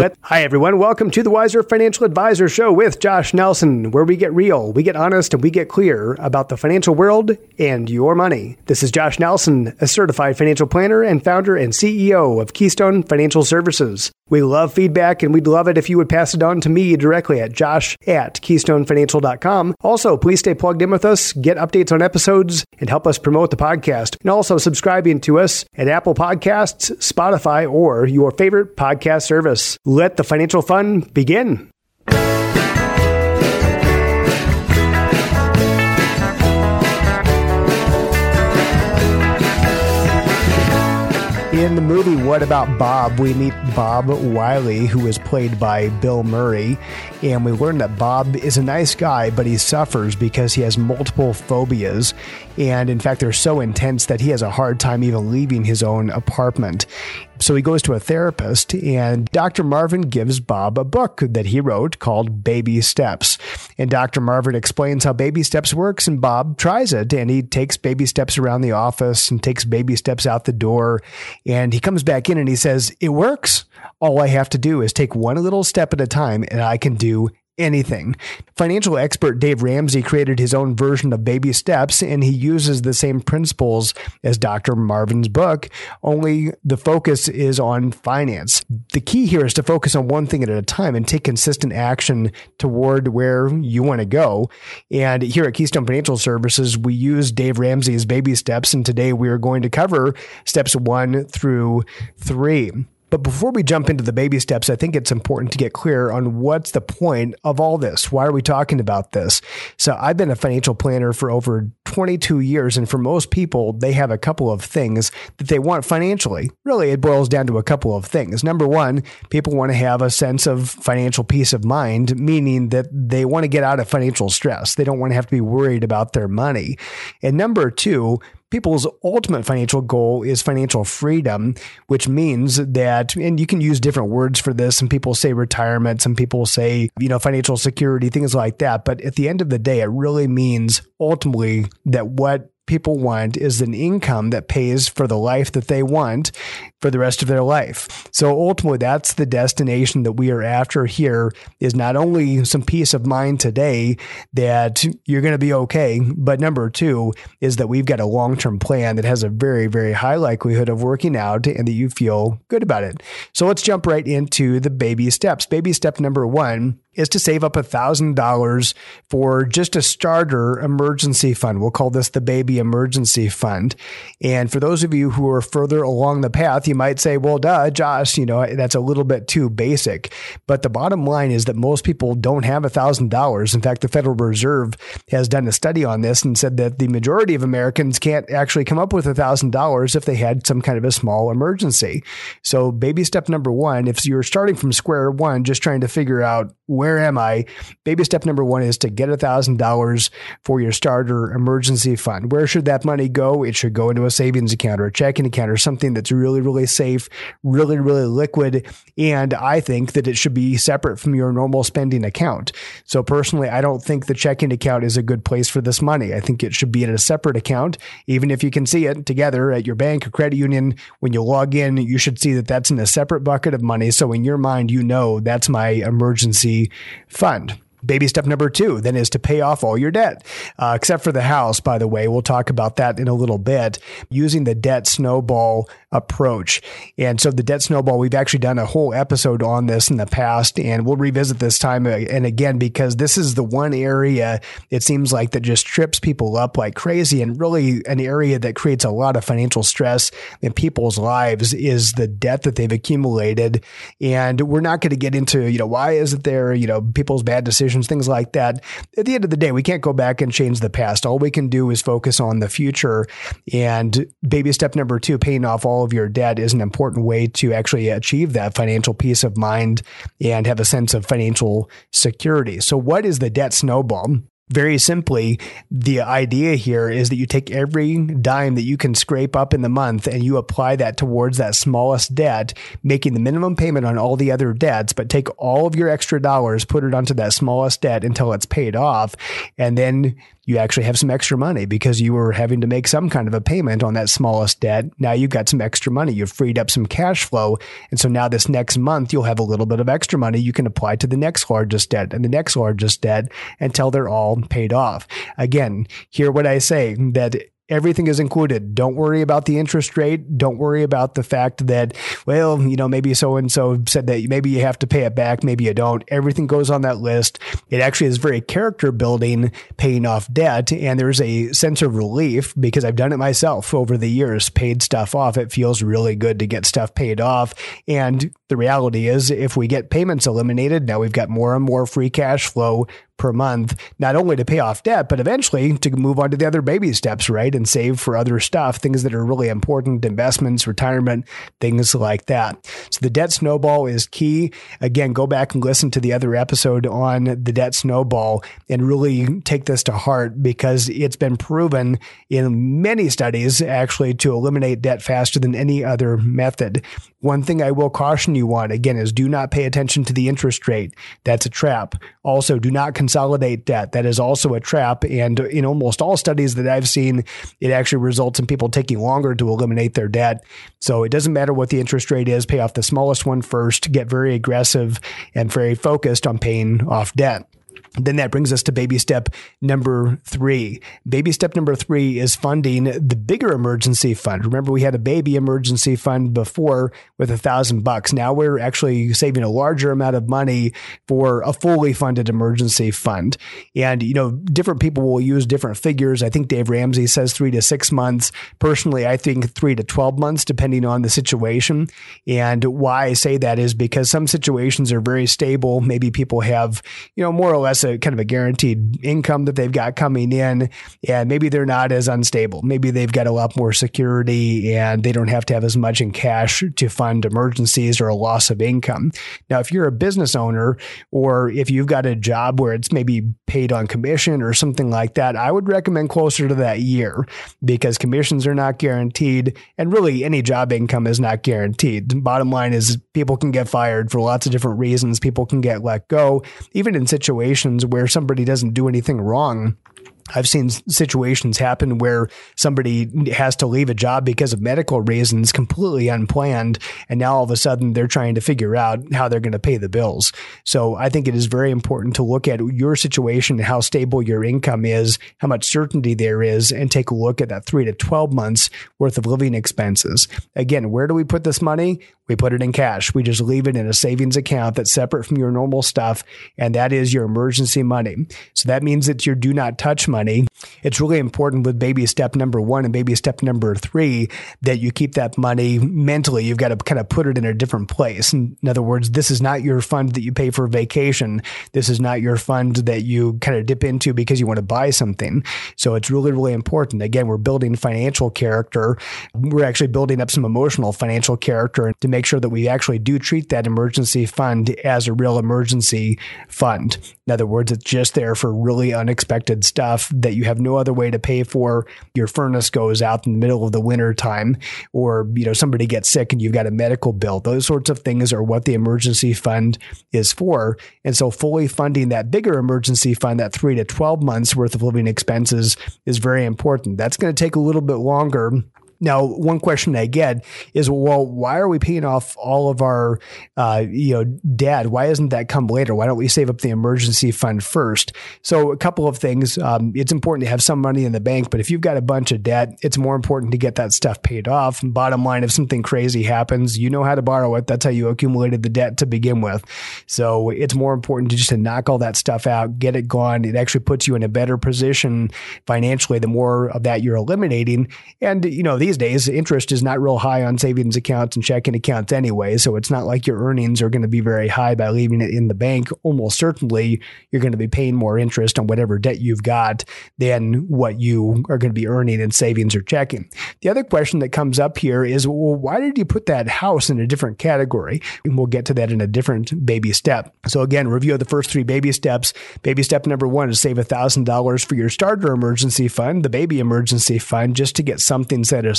Hi, everyone. Welcome to the Wiser Financial Advisor Show with Josh Nelson, where we get real, we get honest, and we get clear about the financial world and your money. This is Josh Nelson, a certified financial planner and founder and CEO of Keystone Financial Services. We love feedback and we'd love it if you would pass it on to me directly at josh at keystonefinancial.com. Also, please stay plugged in with us, get updates on episodes, and help us promote the podcast. And also subscribing to us at Apple Podcasts, Spotify, or your favorite podcast service. Let the financial fun begin. In the movie What About Bob, we meet Bob Wiley, who is played by Bill Murray, and we learn that Bob is a nice guy, but he suffers because he has multiple phobias. And in fact, they're so intense that he has a hard time even leaving his own apartment. So he goes to a therapist, and Dr. Marvin gives Bob a book that he wrote called Baby Steps. And Dr. Marvin explains how baby steps works, and Bob tries it, and he takes baby steps around the office and takes baby steps out the door. And he comes back in and he says, It works. All I have to do is take one little step at a time, and I can do anything. Financial expert Dave Ramsey created his own version of baby steps, and he uses the same principles as Dr. Marvin's book, only the focus is on finance. The key here is to focus on one thing at a time and take consistent action toward where you want to go. And here at Keystone Financial Services, we use Dave Ramsey's baby steps, and today we are going to cover steps one through three. But before we jump into the baby steps, I think it's important to get clear on what's the point of all this. Why are we talking about this? So, I've been a financial planner for over 22 years, and for most people, they have a couple of things that they want financially. Really, it boils down to a couple of things. Number one, people want to have a sense of financial peace of mind, meaning that they want to get out of financial stress. They don't want to have to be worried about their money. And number two, people's ultimate financial goal is financial freedom, which means that, and you can use different words for this. Some people say retirement, some people say, you know, financial security, things like that. But at the end of the day, it really means ultimately that what people want is an income that pays for the life that they want for the rest of their life. So ultimately that's the destination that we are after here is not only some peace of mind today that you're going to be okay, but number 2 is that we've got a long-term plan that has a very very high likelihood of working out and that you feel good about it. So let's jump right into the baby steps. Baby step number 1 is to save up $1,000 for just a starter emergency fund. We'll call this the baby emergency fund. And for those of you who are further along the path, you might say, well, duh, Josh, you know, that's a little bit too basic. But the bottom line is that most people don't have $1,000. In fact, the Federal Reserve has done a study on this and said that the majority of Americans can't actually come up with $1,000 if they had some kind of a small emergency. So, baby step number one, if you're starting from square one, just trying to figure out where am I? Baby step number one is to get $1,000 for your starter emergency fund. Where should that money go? It should go into a savings account or a checking account or something that's really, really safe, really, really liquid. And I think that it should be separate from your normal spending account. So personally, I don't think the checking account is a good place for this money. I think it should be in a separate account, even if you can see it together at your bank or credit union. When you log in, you should see that that's in a separate bucket of money. So in your mind, you know that's my emergency fund. Baby step number two then is to pay off all your debt, uh, except for the house, by the way. We'll talk about that in a little bit using the debt snowball approach. And so the debt snowball, we've actually done a whole episode on this in the past, and we'll revisit this time uh, and again because this is the one area it seems like that just trips people up like crazy and really an area that creates a lot of financial stress in people's lives is the debt that they've accumulated. And we're not going to get into, you know, why is it there, you know, people's bad decisions decisions, things like that. At the end of the day, we can't go back and change the past. All we can do is focus on the future. And baby step number two, paying off all of your debt is an important way to actually achieve that financial peace of mind and have a sense of financial security. So, what is the debt snowball? very simply, the idea here is that you take every dime that you can scrape up in the month and you apply that towards that smallest debt, making the minimum payment on all the other debts, but take all of your extra dollars, put it onto that smallest debt until it's paid off. And then you actually have some extra money because you were having to make some kind of a payment on that smallest debt. Now you've got some extra money. You've freed up some cash flow. And so now this next month, you'll have a little bit of extra money you can apply to the next largest debt and the next largest debt until they're all paid off. Again, hear what I say that Everything is included. Don't worry about the interest rate. Don't worry about the fact that, well, you know, maybe so and so said that maybe you have to pay it back, maybe you don't. Everything goes on that list. It actually is very character building, paying off debt. And there's a sense of relief because I've done it myself over the years, paid stuff off. It feels really good to get stuff paid off. And the reality is, if we get payments eliminated, now we've got more and more free cash flow per month, not only to pay off debt, but eventually to move on to the other baby steps, right? And save for other stuff, things that are really important, investments, retirement, things like that. So the debt snowball is key. Again, go back and listen to the other episode on the debt snowball and really take this to heart because it's been proven in many studies actually to eliminate debt faster than any other method. One thing I will caution you on again is do not pay attention to the interest rate. That's a trap. Also, do not consolidate debt. That is also a trap. And in almost all studies that I've seen, it actually results in people taking longer to eliminate their debt. So it doesn't matter what the interest rate is, pay off the smallest one first, get very aggressive and very focused on paying off debt. Then that brings us to baby step number three. Baby step number three is funding the bigger emergency fund. Remember, we had a baby emergency fund before with a thousand bucks. Now we're actually saving a larger amount of money for a fully funded emergency fund. And, you know, different people will use different figures. I think Dave Ramsey says three to six months. Personally, I think three to 12 months, depending on the situation. And why I say that is because some situations are very stable. Maybe people have, you know, more or less a kind of a guaranteed income that they've got coming in, and maybe they're not as unstable. Maybe they've got a lot more security and they don't have to have as much in cash to fund emergencies or a loss of income. Now, if you're a business owner or if you've got a job where it's maybe paid on commission or something like that, I would recommend closer to that year because commissions are not guaranteed and really any job income is not guaranteed. Bottom line is people can get fired for lots of different reasons. People can get let go, even in situations situations where somebody doesn't do anything wrong I've seen situations happen where somebody has to leave a job because of medical reasons, completely unplanned. And now all of a sudden they're trying to figure out how they're going to pay the bills. So I think it is very important to look at your situation, how stable your income is, how much certainty there is, and take a look at that three to 12 months worth of living expenses. Again, where do we put this money? We put it in cash. We just leave it in a savings account that's separate from your normal stuff. And that is your emergency money. So that means that your do not touch money money. It's really important with baby step number one and baby step number three that you keep that money mentally. You've got to kind of put it in a different place. In other words, this is not your fund that you pay for vacation. This is not your fund that you kind of dip into because you want to buy something. So it's really, really important. Again, we're building financial character. We're actually building up some emotional financial character to make sure that we actually do treat that emergency fund as a real emergency fund. In other words, it's just there for really unexpected stuff that you have no other way to pay for. Your furnace goes out in the middle of the winter time, or you know somebody gets sick and you've got a medical bill. Those sorts of things are what the emergency fund is for. And so, fully funding that bigger emergency fund, that three to twelve months worth of living expenses, is very important. That's going to take a little bit longer now, one question I get is, well, why are we paying off all of our, uh, you know, debt? Why doesn't that come later? Why don't we save up the emergency fund first? So, a couple of things. Um, it's important to have some money in the bank, but if you've got a bunch of debt, it's more important to get that stuff paid off. Bottom line, if something crazy happens, you know how to borrow it. That's how you accumulated the debt to begin with. So, it's more important to just to knock all that stuff out, get it gone. It actually puts you in a better position financially. The more of that you're eliminating, and you know, the these days, interest is not real high on savings accounts and checking accounts anyway. So it's not like your earnings are going to be very high by leaving it in the bank. Almost certainly, you're going to be paying more interest on whatever debt you've got than what you are going to be earning in savings or checking. The other question that comes up here is, well, why did you put that house in a different category? And we'll get to that in a different baby step. So again, review of the first three baby steps. Baby step number one is save $1,000 for your starter emergency fund, the baby emergency fund, just to get something set aside.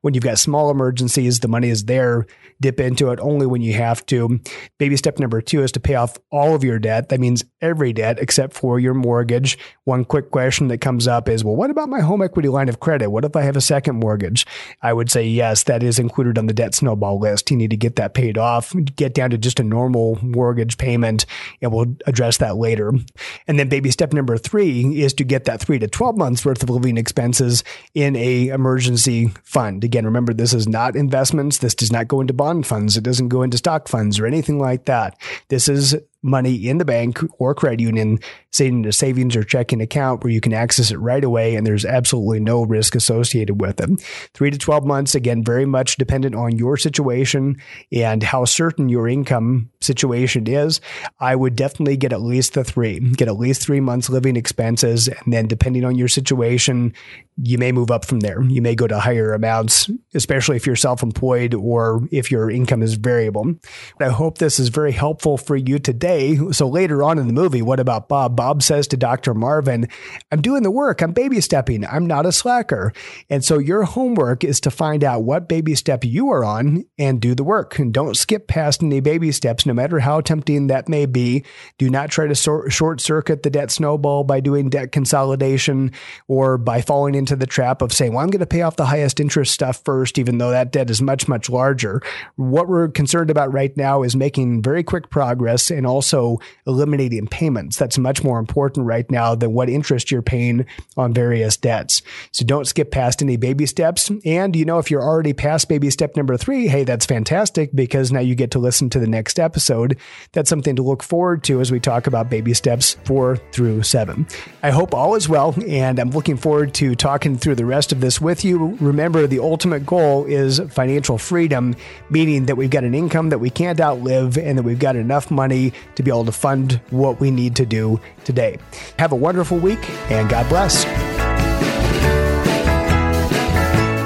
When you've got small emergencies, the money is there. Dip into it only when you have to. Baby step number two is to pay off all of your debt. That means every debt except for your mortgage. One quick question that comes up is, well, what about my home equity line of credit? What if I have a second mortgage? I would say yes, that is included on the debt snowball list. You need to get that paid off, get down to just a normal mortgage payment, and we'll address that later. And then baby step number three is to get that three to 12 months worth of living expenses in a emergency fund. Again, remember, this is not investments. This does not go into bond funds. It doesn't go into stock funds or anything like that. This is money in the bank or credit union, sitting in a savings or checking account where you can access it right away and there's absolutely no risk associated with it. Three to 12 months, again, very much dependent on your situation and how certain your income situation is. I would definitely get at least the three, get at least three months living expenses. And then depending on your situation, you may move up from there. You may go to higher amounts, especially if you're self employed or if your income is variable. I hope this is very helpful for you today. So later on in the movie, what about Bob? Bob says to Dr. Marvin, I'm doing the work. I'm baby stepping. I'm not a slacker. And so your homework is to find out what baby step you are on and do the work. And don't skip past any baby steps, no matter how tempting that may be. Do not try to short circuit the debt snowball by doing debt consolidation or by falling into into the trap of saying, well, I'm going to pay off the highest interest stuff first, even though that debt is much, much larger. What we're concerned about right now is making very quick progress and also eliminating payments. That's much more important right now than what interest you're paying on various debts. So don't skip past any baby steps. And, you know, if you're already past baby step number three, hey, that's fantastic because now you get to listen to the next episode. That's something to look forward to as we talk about baby steps four through seven. I hope all is well, and I'm looking forward to talking through the rest of this with you. Remember, the ultimate goal is financial freedom, meaning that we've got an income that we can't outlive and that we've got enough money to be able to fund what we need to do today. Have a wonderful week and God bless.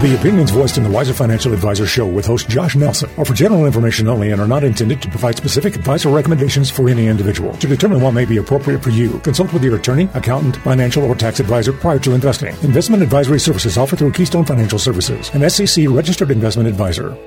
The opinions voiced in the Wiser Financial Advisor Show with host Josh Nelson are for general information only and are not intended to provide specific advice or recommendations for any individual. To determine what may be appropriate for you, consult with your attorney, accountant, financial, or tax advisor prior to investing. Investment advisory services offered through Keystone Financial Services, an SEC registered investment advisor.